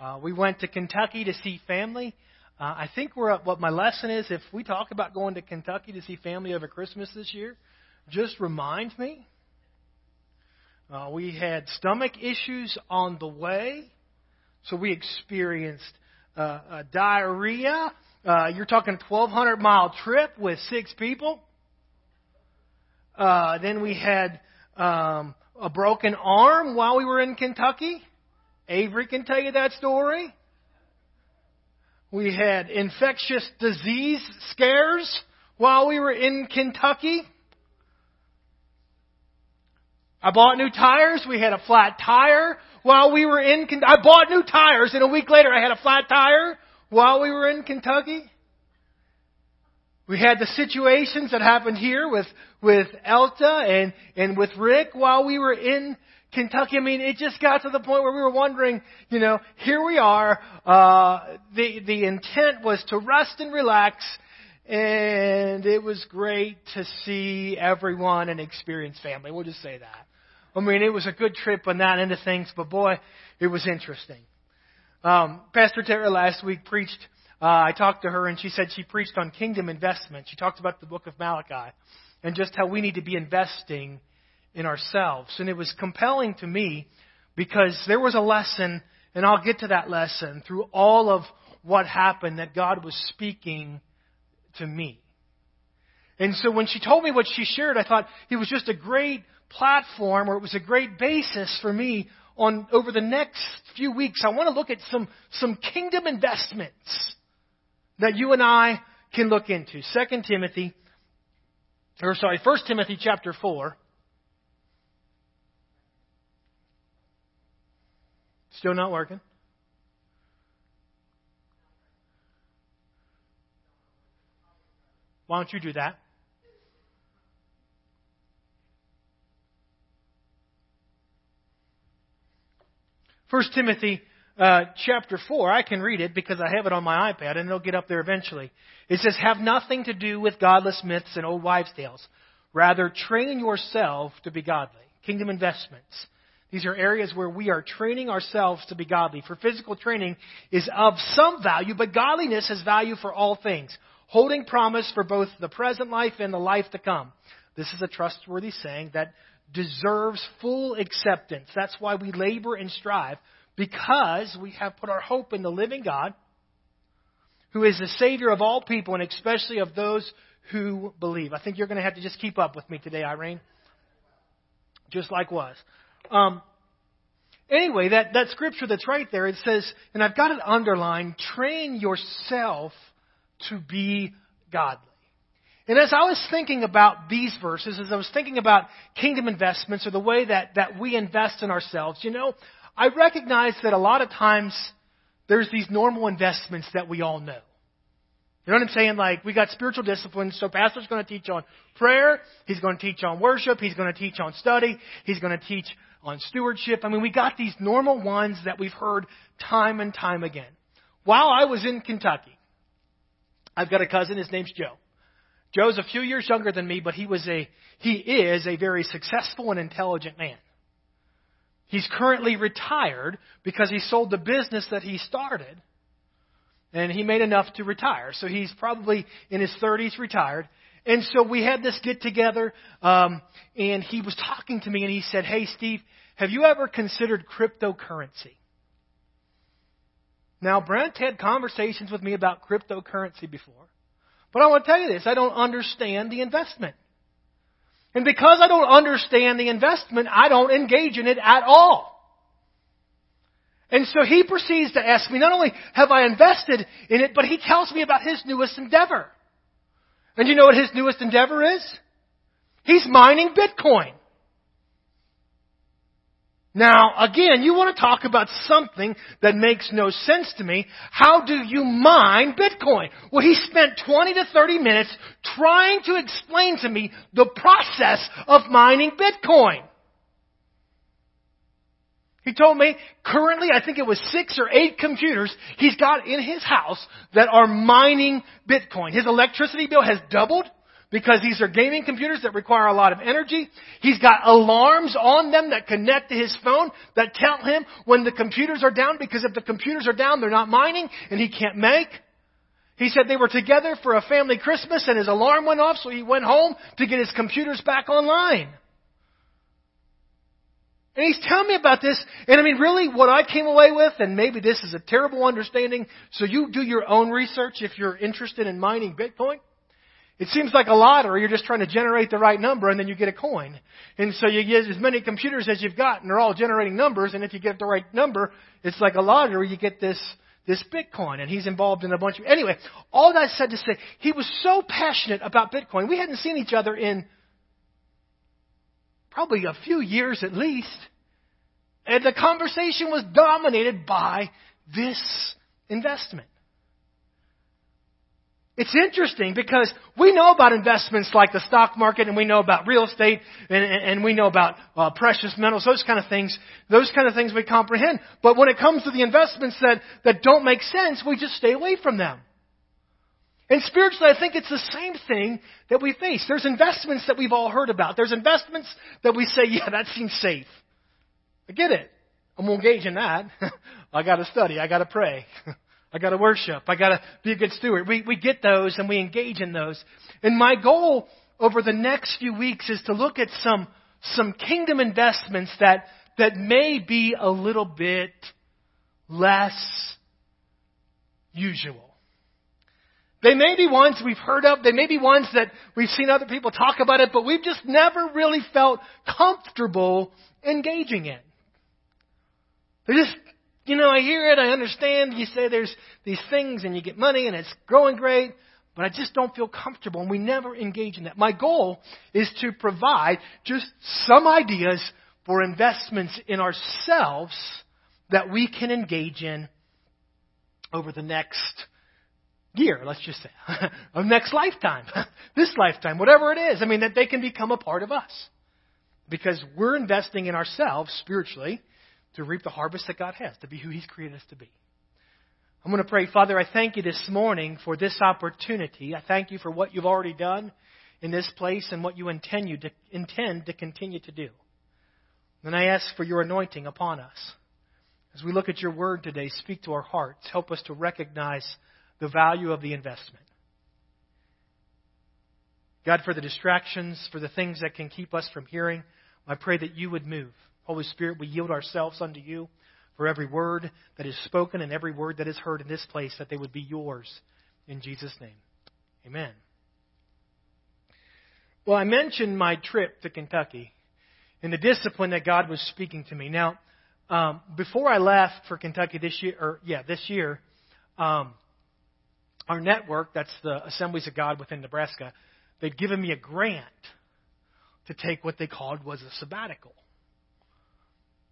Uh, we went to Kentucky to see family. Uh, I think we're at what my lesson is. If we talk about going to Kentucky to see family over Christmas this year, just remind me. Uh, we had stomach issues on the way, so we experienced uh, uh, diarrhea. Uh, you're talking 1,200 mile trip with six people. Uh, then we had um, a broken arm while we were in Kentucky. Avery can tell you that story. We had infectious disease scares while we were in Kentucky. I bought new tires. We had a flat tire while we were in Kentucky. I bought new tires and a week later I had a flat tire while we were in Kentucky. We had the situations that happened here with, with Elta and, and with Rick while we were in Kentucky. I mean, it just got to the point where we were wondering, you know, here we are. Uh, the, the intent was to rest and relax and it was great to see everyone and experience family. We'll just say that. I mean, it was a good trip on that end of things, but boy, it was interesting. Um, Pastor Tara last week preached uh, I talked to her and she said she preached on kingdom investment. She talked about the book of Malachi and just how we need to be investing in ourselves. And it was compelling to me because there was a lesson, and I'll get to that lesson through all of what happened that God was speaking to me. And so when she told me what she shared, I thought it was just a great platform or it was a great basis for me on over the next few weeks. I want to look at some, some kingdom investments that you and I can look into. 2 Timothy, or sorry, 1 Timothy chapter 4. Still not working? Why don't you do that? First Timothy uh, chapter 4, I can read it because I have it on my iPad and it'll get up there eventually. It says, Have nothing to do with godless myths and old wives' tales. Rather, train yourself to be godly. Kingdom investments. These are areas where we are training ourselves to be godly. For physical training is of some value, but godliness has value for all things, holding promise for both the present life and the life to come. This is a trustworthy saying that deserves full acceptance. That's why we labor and strive because we have put our hope in the living God, who is the Savior of all people, and especially of those who believe. I think you're going to have to just keep up with me today, Irene. Just like was. Um, anyway, that, that scripture that's right there, it says, and I've got it underlined, train yourself to be godly. And as I was thinking about these verses, as I was thinking about kingdom investments or the way that, that we invest in ourselves, you know, I recognize that a lot of times there's these normal investments that we all know. You know what I'm saying? Like, we got spiritual disciplines, so pastor's going to teach on prayer, he's going to teach on worship, he's going to teach on study, he's going to teach on stewardship. I mean, we got these normal ones that we've heard time and time again. While I was in Kentucky, I've got a cousin, his name's Joe. Joe's a few years younger than me, but he was a, he is a very successful and intelligent man. He's currently retired because he sold the business that he started and he made enough to retire. So he's probably in his 30s retired. And so we had this get together, um, and he was talking to me, and he said, "Hey, Steve, have you ever considered cryptocurrency?" Now, Brent had conversations with me about cryptocurrency before, but I want to tell you this: I don't understand the investment. And because I don't understand the investment, I don't engage in it at all. And so he proceeds to ask me, not only have I invested in it, but he tells me about his newest endeavor. And you know what his newest endeavor is? He's mining Bitcoin. Now, again, you want to talk about something that makes no sense to me. How do you mine Bitcoin? Well, he spent 20 to 30 minutes trying to explain to me the process of mining Bitcoin. He told me currently, I think it was six or eight computers he's got in his house that are mining Bitcoin. His electricity bill has doubled because these are gaming computers that require a lot of energy. He's got alarms on them that connect to his phone that tell him when the computers are down because if the computers are down, they're not mining and he can't make. He said they were together for a family Christmas and his alarm went off so he went home to get his computers back online. And he's telling me about this, and I mean, really, what I came away with, and maybe this is a terrible understanding, so you do your own research if you're interested in mining Bitcoin. It seems like a lottery. You're just trying to generate the right number, and then you get a coin. And so you get as many computers as you've got, and they're all generating numbers. And if you get the right number, it's like a lottery. You get this this Bitcoin, and he's involved in a bunch of. Anyway, all that said to say, he was so passionate about Bitcoin. We hadn't seen each other in probably a few years at least. And the conversation was dominated by this investment. It's interesting because we know about investments like the stock market and we know about real estate and, and we know about uh, precious metals, those kind of things. Those kind of things we comprehend. But when it comes to the investments that, that don't make sense, we just stay away from them. And spiritually, I think it's the same thing that we face. There's investments that we've all heard about. There's investments that we say, yeah, that seems safe. I get it. I'm going to engage in that. I got to study. I got to pray. I got to worship. I got to be a good steward. We, we get those and we engage in those. And my goal over the next few weeks is to look at some, some kingdom investments that, that may be a little bit less usual. They may be ones we've heard of. They may be ones that we've seen other people talk about it, but we've just never really felt comfortable engaging in. They just, you know, I hear it, I understand. You say there's these things and you get money and it's growing great, but I just don't feel comfortable and we never engage in that. My goal is to provide just some ideas for investments in ourselves that we can engage in over the next year, let's just say, of next lifetime, this lifetime, whatever it is. I mean, that they can become a part of us. Because we're investing in ourselves spiritually to reap the harvest that God has, to be who He's created us to be. I'm going to pray, Father, I thank you this morning for this opportunity. I thank you for what you've already done in this place and what you intend, you to, intend to continue to do. And I ask for your anointing upon us. As we look at your word today, speak to our hearts. Help us to recognize the value of the investment. God, for the distractions, for the things that can keep us from hearing, I pray that you would move. Holy Spirit, we yield ourselves unto you for every word that is spoken and every word that is heard in this place, that they would be yours. In Jesus' name. Amen. Well, I mentioned my trip to Kentucky and the discipline that God was speaking to me. Now, um, before I left for Kentucky this year, or yeah, this year, um, our network, that's the Assemblies of God within Nebraska, they'd given me a grant to take what they called was a sabbatical.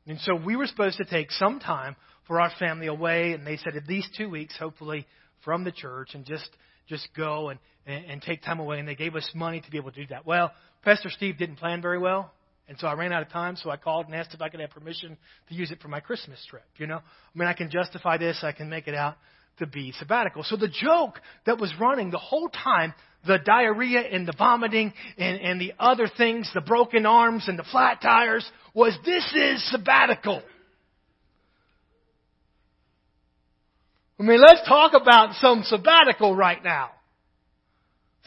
And so we were supposed to take some time for our family away, and they said at least two weeks, hopefully, from the church, and just just go and, and, and take time away. And they gave us money to be able to do that. Well, Pastor Steve didn't plan very well, and so I ran out of time, so I called and asked if I could have permission to use it for my Christmas trip. You know, I mean, I can justify this, I can make it out to be sabbatical. So the joke that was running the whole time, the diarrhea and the vomiting and, and the other things, the broken arms and the flat tires, was this is sabbatical. I mean, let's talk about some sabbatical right now.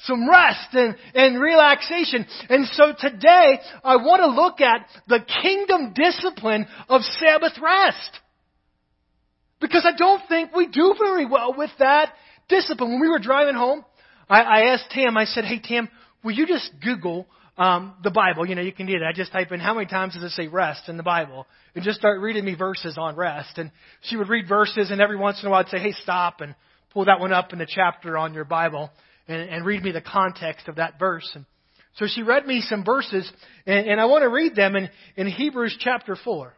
Some rest and, and relaxation. And so today, I want to look at the kingdom discipline of Sabbath rest. Because I don't think we do very well with that discipline. When we were driving home, I, I asked Tam, I said, hey Tam, will you just Google um, the Bible? You know, you can do that. I just type in how many times does it say rest in the Bible? And just start reading me verses on rest. And she would read verses and every once in a while I'd say, hey stop and pull that one up in the chapter on your Bible and, and read me the context of that verse. And so she read me some verses and, and I want to read them in, in Hebrews chapter 4.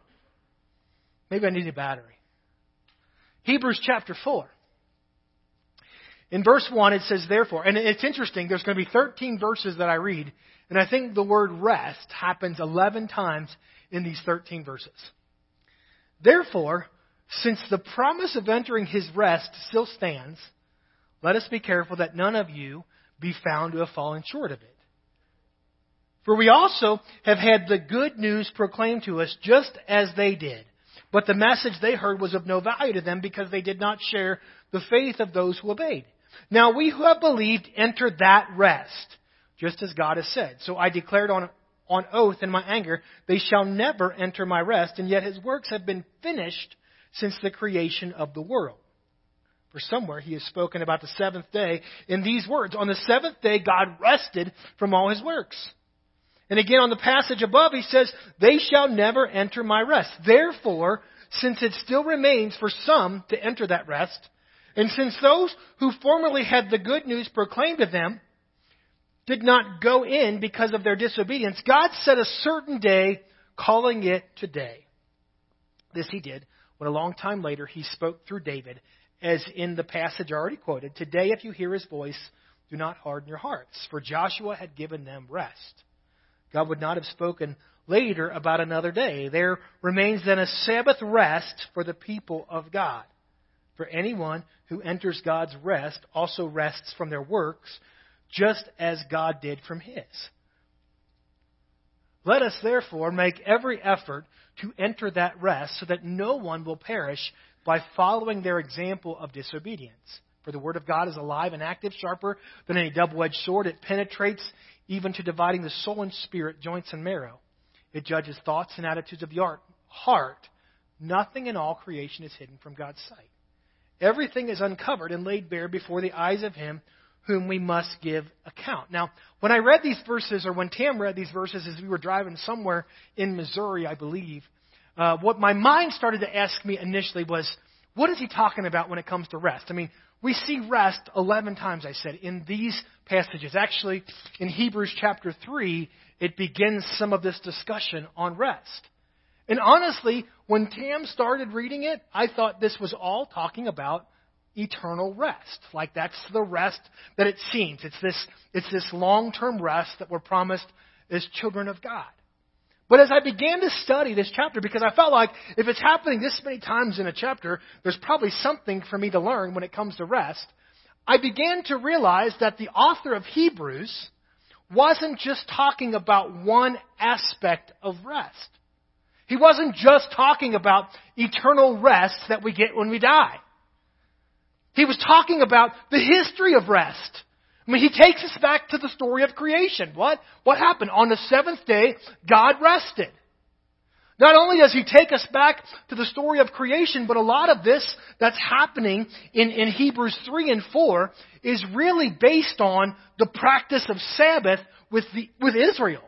Maybe I need a battery. Hebrews chapter 4. In verse 1, it says, therefore, and it's interesting, there's going to be 13 verses that I read, and I think the word rest happens 11 times in these 13 verses. Therefore, since the promise of entering his rest still stands, let us be careful that none of you be found to have fallen short of it. For we also have had the good news proclaimed to us just as they did. But the message they heard was of no value to them because they did not share the faith of those who obeyed. Now we who have believed enter that rest, just as God has said. So I declared on, on oath in my anger, they shall never enter my rest, and yet his works have been finished since the creation of the world. For somewhere he has spoken about the seventh day in these words On the seventh day, God rested from all his works. And again, on the passage above, he says, They shall never enter my rest. Therefore, since it still remains for some to enter that rest, and since those who formerly had the good news proclaimed to them did not go in because of their disobedience, God set a certain day, calling it today. This he did when a long time later he spoke through David as in the passage already quoted, Today, if you hear his voice, do not harden your hearts, for Joshua had given them rest. God would not have spoken later about another day. There remains then a Sabbath rest for the people of God. For anyone who enters God's rest also rests from their works, just as God did from his. Let us therefore make every effort to enter that rest so that no one will perish by following their example of disobedience. For the word of God is alive and active, sharper than any double edged sword. It penetrates even to dividing the soul and spirit, joints and marrow. It judges thoughts and attitudes of the heart. Nothing in all creation is hidden from God's sight. Everything is uncovered and laid bare before the eyes of Him whom we must give account. Now, when I read these verses, or when Tam read these verses as we were driving somewhere in Missouri, I believe, uh, what my mind started to ask me initially was, what is he talking about when it comes to rest? I mean, we see rest 11 times, I said, in these passages. Actually, in Hebrews chapter 3, it begins some of this discussion on rest. And honestly, when Tam started reading it, I thought this was all talking about eternal rest. Like that's the rest that it seems. It's this, it's this long-term rest that we're promised as children of God. But as I began to study this chapter, because I felt like if it's happening this many times in a chapter, there's probably something for me to learn when it comes to rest, I began to realize that the author of Hebrews wasn't just talking about one aspect of rest. He wasn't just talking about eternal rest that we get when we die. He was talking about the history of rest. I mean, he takes us back to the story of creation. What? What happened? On the seventh day, God rested. Not only does he take us back to the story of creation, but a lot of this that's happening in, in Hebrews 3 and 4 is really based on the practice of Sabbath with, the, with Israel.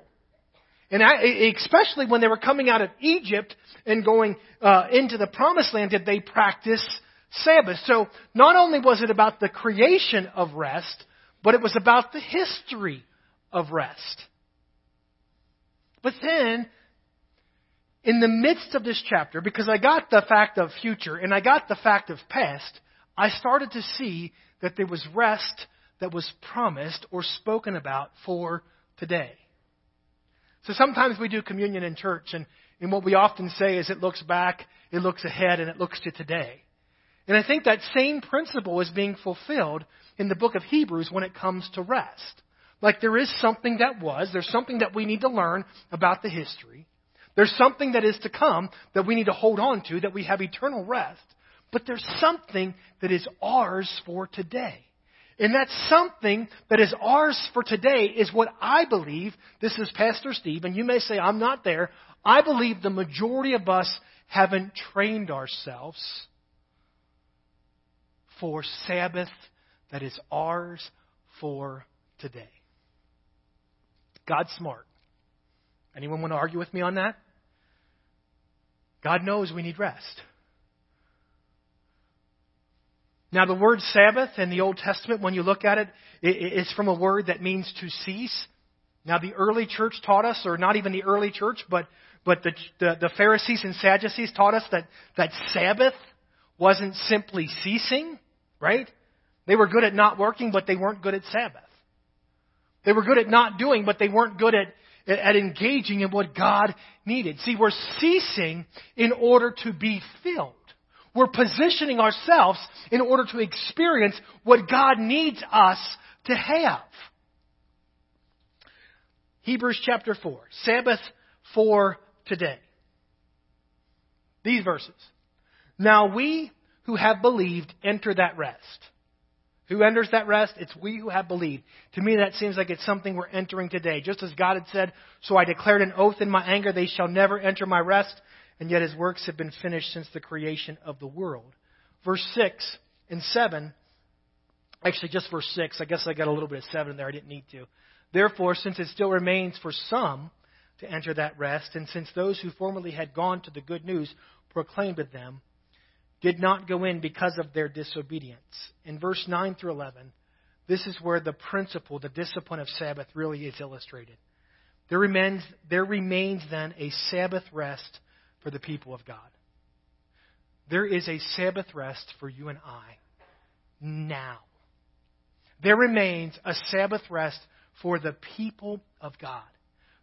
And I, especially when they were coming out of Egypt and going uh, into the promised land, did they practice Sabbath. So not only was it about the creation of rest, but it was about the history of rest. But then, in the midst of this chapter, because I got the fact of future and I got the fact of past, I started to see that there was rest that was promised or spoken about for today. So sometimes we do communion in church, and, and what we often say is it looks back, it looks ahead, and it looks to today. And I think that same principle is being fulfilled in the book of Hebrews when it comes to rest. Like there is something that was, there's something that we need to learn about the history. There's something that is to come that we need to hold on to, that we have eternal rest. But there's something that is ours for today. And that something that is ours for today is what I believe. This is Pastor Steve, and you may say, I'm not there. I believe the majority of us haven't trained ourselves for Sabbath that is ours for today. God's smart. Anyone want to argue with me on that? God knows we need rest. Now, the word Sabbath in the Old Testament, when you look at it, it's from a word that means to cease. Now, the early church taught us, or not even the early church, but, but the, the, the Pharisees and Sadducees taught us that, that Sabbath wasn't simply ceasing, right? They were good at not working, but they weren't good at Sabbath. They were good at not doing, but they weren't good at, at engaging in what God needed. See, we're ceasing in order to be filled. We're positioning ourselves in order to experience what God needs us to have. Hebrews chapter 4, Sabbath for today. These verses. Now we who have believed enter that rest. Who enters that rest? It's we who have believed. To me, that seems like it's something we're entering today. Just as God had said, So I declared an oath in my anger, they shall never enter my rest, and yet his works have been finished since the creation of the world. Verse 6 and 7, actually just verse 6, I guess I got a little bit of 7 there, I didn't need to. Therefore, since it still remains for some to enter that rest, and since those who formerly had gone to the good news proclaimed it them, did not go in because of their disobedience. In verse 9 through 11, this is where the principle, the discipline of Sabbath really is illustrated. There remains, there remains then a Sabbath rest for the people of God. There is a Sabbath rest for you and I now. There remains a Sabbath rest for the people of God.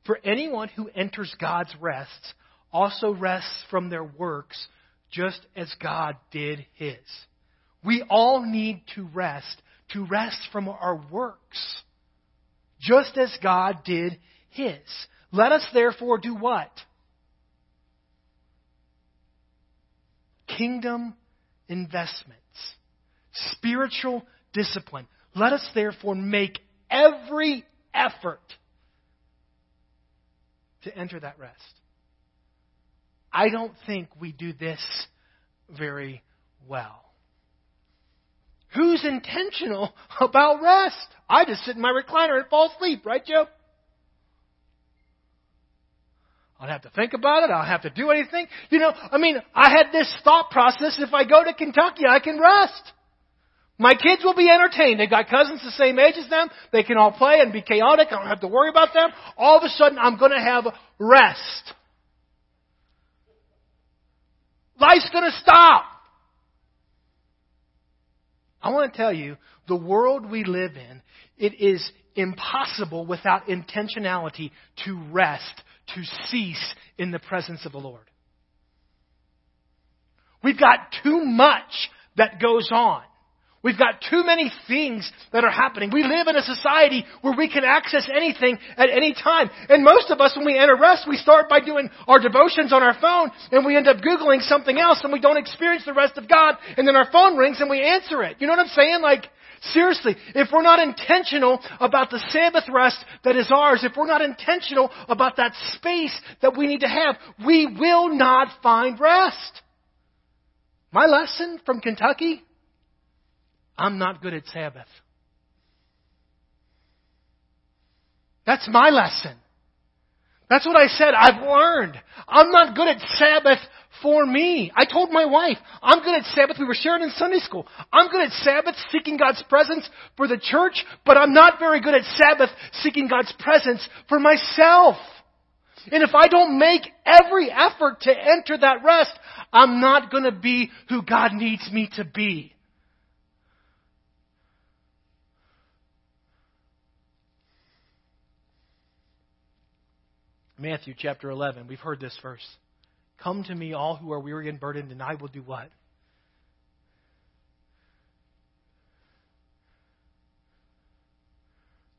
For anyone who enters God's rest also rests from their works just as God did his. We all need to rest, to rest from our works, just as God did his. Let us therefore do what? Kingdom investments, spiritual discipline. Let us therefore make every effort to enter that rest. I don't think we do this very well. Who's intentional about rest? I just sit in my recliner and fall asleep, right, Joe? I don't have to think about it. I don't have to do anything. You know, I mean, I had this thought process. If I go to Kentucky, I can rest. My kids will be entertained. They've got cousins the same age as them. They can all play and be chaotic. I don't have to worry about them. All of a sudden, I'm going to have rest. Life's going to stop. I want to tell you, the world we live in, it is impossible without intentionality to rest, to cease in the presence of the Lord. We've got too much that goes on. We've got too many things that are happening. We live in a society where we can access anything at any time. And most of us, when we enter rest, we start by doing our devotions on our phone and we end up Googling something else and we don't experience the rest of God and then our phone rings and we answer it. You know what I'm saying? Like, seriously, if we're not intentional about the Sabbath rest that is ours, if we're not intentional about that space that we need to have, we will not find rest. My lesson from Kentucky I'm not good at Sabbath. That's my lesson. That's what I said. I've learned. I'm not good at Sabbath for me. I told my wife, I'm good at Sabbath. We were sharing in Sunday school. I'm good at Sabbath, seeking God's presence for the church, but I'm not very good at Sabbath, seeking God's presence for myself. And if I don't make every effort to enter that rest, I'm not going to be who God needs me to be. Matthew chapter 11. We've heard this verse. Come to me, all who are weary and burdened, and I will do what?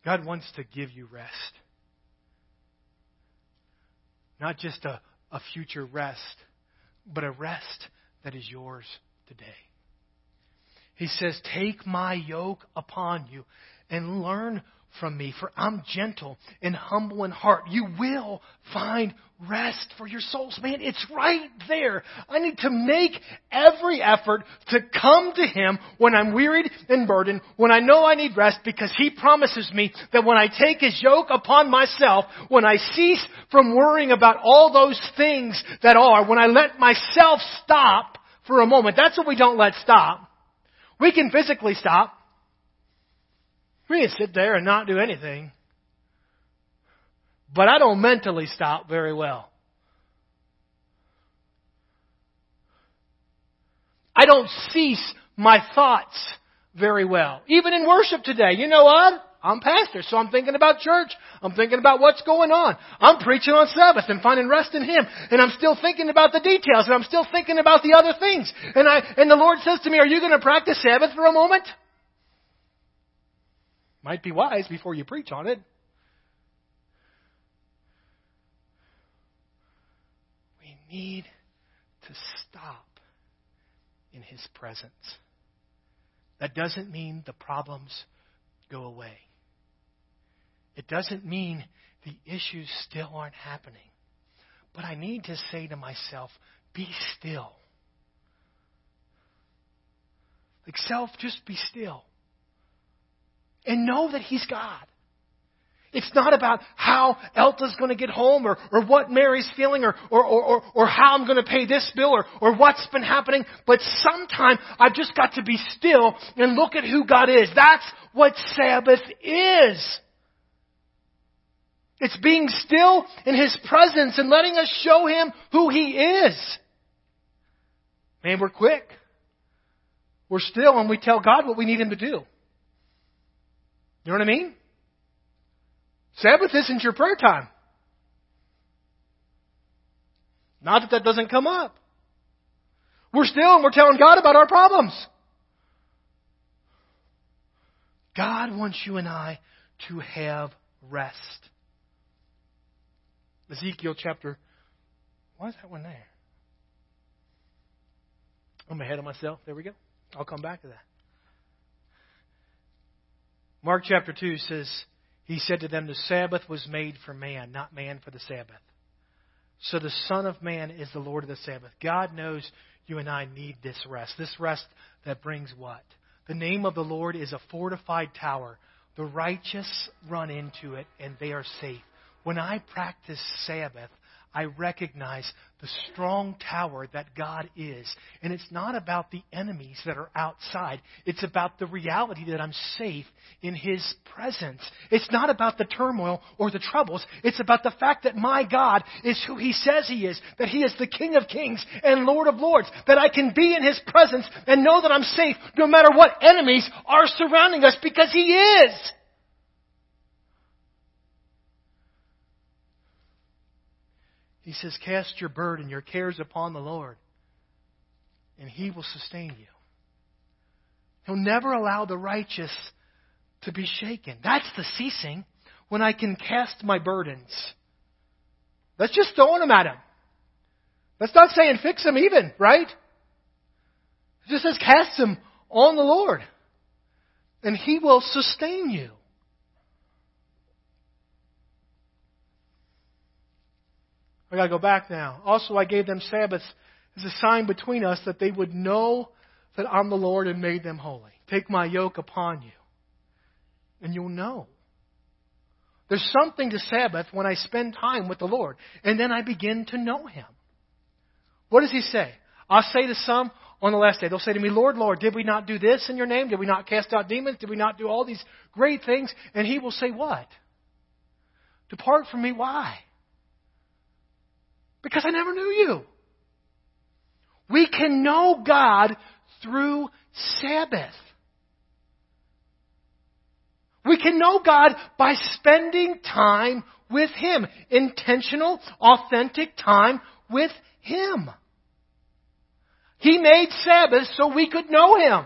God wants to give you rest. Not just a, a future rest, but a rest that is yours today. He says, Take my yoke upon you and learn from me, for I'm gentle and humble in heart. You will find rest for your souls. Man, it's right there. I need to make every effort to come to Him when I'm wearied and burdened, when I know I need rest, because He promises me that when I take His yoke upon myself, when I cease from worrying about all those things that are, when I let myself stop for a moment, that's what we don't let stop. We can physically stop. We can sit there and not do anything. But I don't mentally stop very well. I don't cease my thoughts very well. Even in worship today, you know what? I'm pastor, so I'm thinking about church. I'm thinking about what's going on. I'm preaching on Sabbath and finding rest in Him. And I'm still thinking about the details and I'm still thinking about the other things. And I, and the Lord says to me, are you going to practice Sabbath for a moment? Might be wise before you preach on it. We need to stop in His presence. That doesn't mean the problems go away. It doesn't mean the issues still aren't happening. But I need to say to myself, be still. Like self, just be still. And know that He's God. It's not about how Elta's going to get home or, or what Mary's feeling or, or, or, or how I'm going to pay this bill or, or what's been happening. But sometime I've just got to be still and look at who God is. That's what Sabbath is. It's being still in His presence and letting us show Him who He is. Man, we're quick. We're still and we tell God what we need Him to do. You know what I mean? Sabbath isn't your prayer time. Not that that doesn't come up. We're still and we're telling God about our problems. God wants you and I to have rest. Ezekiel chapter. Why is that one there? I'm ahead of myself. There we go. I'll come back to that. Mark chapter 2 says, He said to them, The Sabbath was made for man, not man for the Sabbath. So the Son of Man is the Lord of the Sabbath. God knows you and I need this rest. This rest that brings what? The name of the Lord is a fortified tower. The righteous run into it and they are safe. When I practice Sabbath, I recognize the strong tower that God is. And it's not about the enemies that are outside. It's about the reality that I'm safe in His presence. It's not about the turmoil or the troubles. It's about the fact that my God is who He says He is, that He is the King of kings and Lord of lords, that I can be in His presence and know that I'm safe no matter what enemies are surrounding us because He is. He says, Cast your burden, your cares upon the Lord, and He will sustain you. He'll never allow the righteous to be shaken. That's the ceasing when I can cast my burdens. That's just throwing them at Him. That's not saying fix them even, right? It just says cast them on the Lord, and He will sustain you. I got to go back now. Also, I gave them Sabbaths as a sign between us that they would know that I'm the Lord and made them holy. Take my yoke upon you, and you'll know. There's something to Sabbath when I spend time with the Lord, and then I begin to know Him. What does He say? I'll say to some on the last day, they'll say to me, Lord, Lord, did we not do this in your name? Did we not cast out demons? Did we not do all these great things? And He will say, What? Depart from me, why? Because I never knew you. We can know God through Sabbath. We can know God by spending time with Him. Intentional, authentic time with Him. He made Sabbath so we could know Him.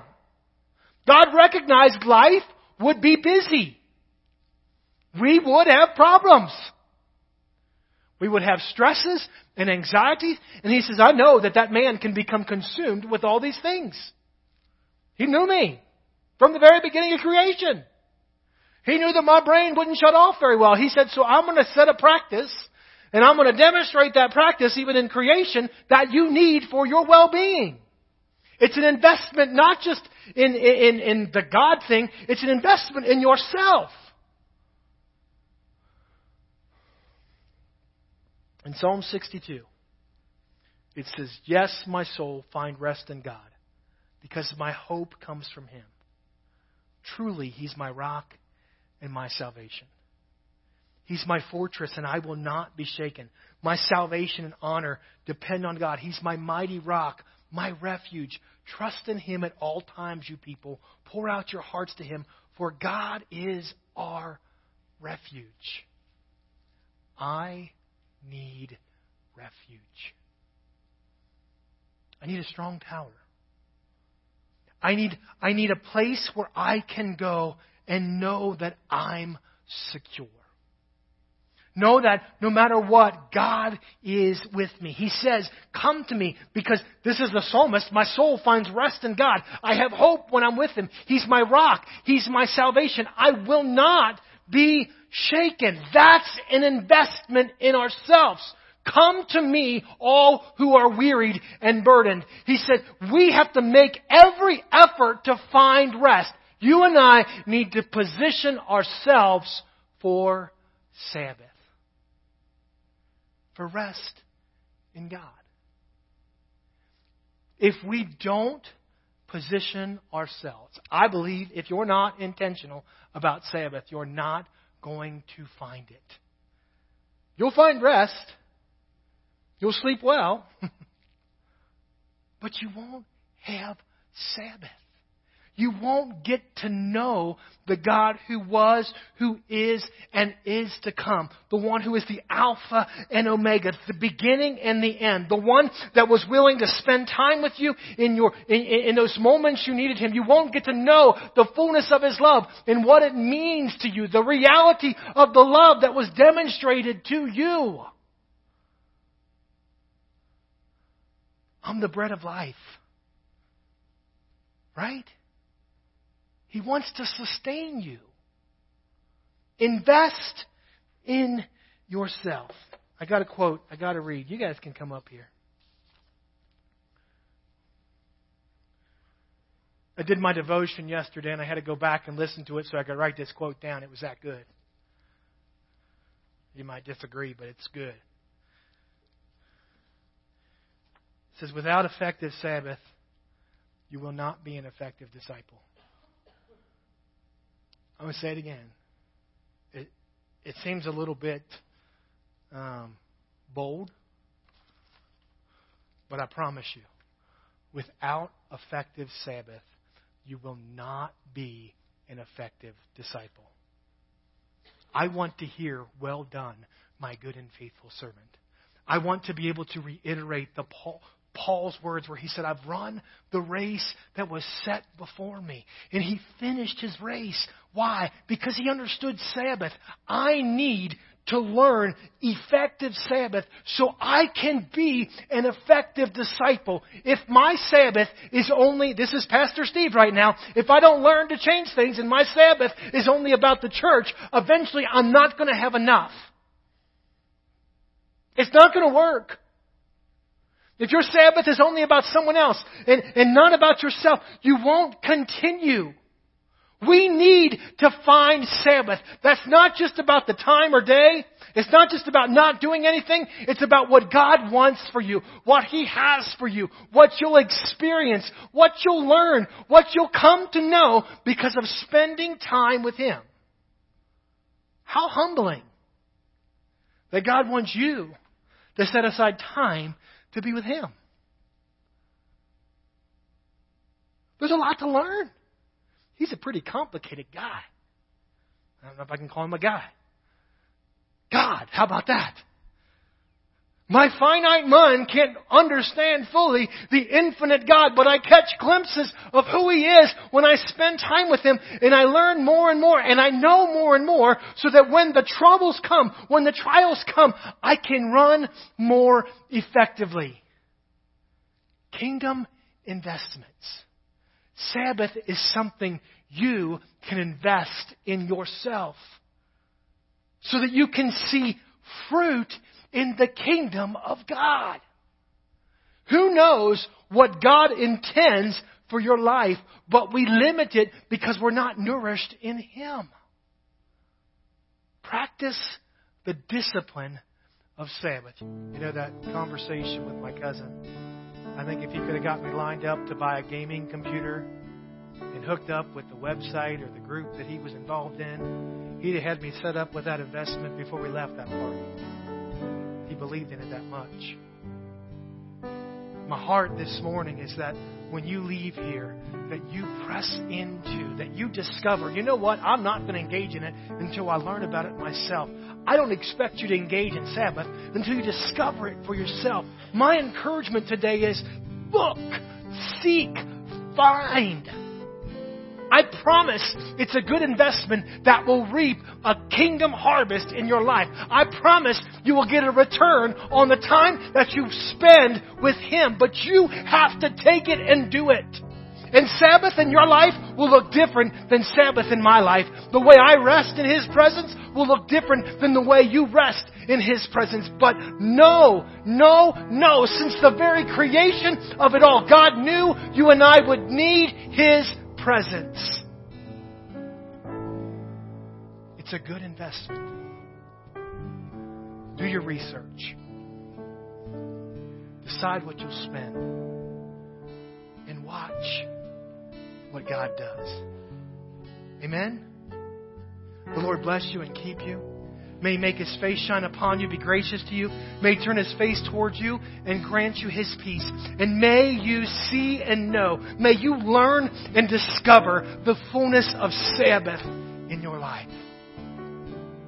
God recognized life would be busy. We would have problems. We would have stresses and anxieties. And he says, I know that that man can become consumed with all these things. He knew me from the very beginning of creation. He knew that my brain wouldn't shut off very well. He said, so I'm going to set a practice and I'm going to demonstrate that practice even in creation that you need for your well-being. It's an investment not just in, in, in the God thing, it's an investment in yourself. In Psalm 62, it says, Yes, my soul, find rest in God, because my hope comes from Him. Truly, He's my rock and my salvation. He's my fortress, and I will not be shaken. My salvation and honor depend on God. He's my mighty rock, my refuge. Trust in Him at all times, you people. Pour out your hearts to Him, for God is our refuge. I need refuge. I need a strong tower. I need, I need a place where I can go and know that I'm secure. Know that no matter what, God is with me. He says, come to me because this is the psalmist. My soul finds rest in God. I have hope when I'm with Him. He's my rock. He's my salvation. I will not be shaken. That's an investment in ourselves. Come to me, all who are wearied and burdened. He said, we have to make every effort to find rest. You and I need to position ourselves for Sabbath for rest in God. If we don't position ourselves, I believe if you're not intentional about Sabbath, you're not going to find it. You'll find rest. You'll sleep well. but you won't have Sabbath you won't get to know the God who was, who is, and is to come. The one who is the Alpha and Omega, the beginning and the end. The one that was willing to spend time with you in your, in, in those moments you needed Him. You won't get to know the fullness of His love and what it means to you. The reality of the love that was demonstrated to you. I'm the bread of life. Right? He wants to sustain you. Invest in yourself. I got a quote. I got to read. You guys can come up here. I did my devotion yesterday and I had to go back and listen to it so I could write this quote down. It was that good. You might disagree, but it's good. It says, Without effective Sabbath, you will not be an effective disciple. I'm going to say it again. It, it seems a little bit um, bold, but I promise you, without effective Sabbath, you will not be an effective disciple. I want to hear, well done, my good and faithful servant. I want to be able to reiterate the Paul, Paul's words where he said, I've run the race that was set before me. And he finished his race. Why? Because he understood Sabbath. I need to learn effective Sabbath so I can be an effective disciple. If my Sabbath is only, this is Pastor Steve right now, if I don't learn to change things and my Sabbath is only about the church, eventually I'm not going to have enough. It's not going to work. If your Sabbath is only about someone else and, and not about yourself, you won't continue. We need to find Sabbath. That's not just about the time or day. It's not just about not doing anything. It's about what God wants for you, what He has for you, what you'll experience, what you'll learn, what you'll come to know because of spending time with Him. How humbling that God wants you to set aside time to be with Him. There's a lot to learn. He's a pretty complicated guy. I don't know if I can call him a guy. God, how about that? My finite mind can't understand fully the infinite God, but I catch glimpses of who He is when I spend time with Him and I learn more and more and I know more and more so that when the troubles come, when the trials come, I can run more effectively. Kingdom investments. Sabbath is something you can invest in yourself so that you can see fruit in the kingdom of God. Who knows what God intends for your life, but we limit it because we're not nourished in Him. Practice the discipline of Sabbath. You know that conversation with my cousin? I think if he could have got me lined up to buy a gaming computer and hooked up with the website or the group that he was involved in, he'd have had me set up with that investment before we left that party. He believed in it that much. My heart this morning is that when you leave here, that you press into, that you discover, you know what, I'm not going to engage in it until I learn about it myself. I don't expect you to engage in Sabbath until you discover it for yourself. My encouragement today is look, seek, find. I promise it's a good investment that will reap a kingdom harvest in your life. I promise you will get a return on the time that you spend with Him, but you have to take it and do it. And Sabbath in your life will look different than Sabbath in my life. The way I rest in His presence will look different than the way you rest in His presence. But no, no, no, since the very creation of it all, God knew you and I would need His presence. It's a good investment. Do your research. Decide what you'll spend. And watch what God does. Amen? The Lord bless you and keep you. May He make His face shine upon you, be gracious to you. May He turn His face towards you and grant you His peace. And may you see and know, may you learn and discover the fullness of Sabbath in your life.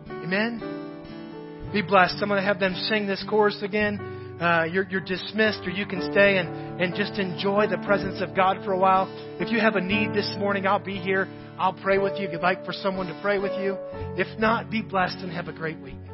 Amen? Be blessed. I'm going to have them sing this chorus again uh, you're, you're dismissed or you can stay and, and just enjoy the presence of God for a while. If you have a need this morning, I'll be here. I'll pray with you if you'd like for someone to pray with you. If not, be blessed and have a great week.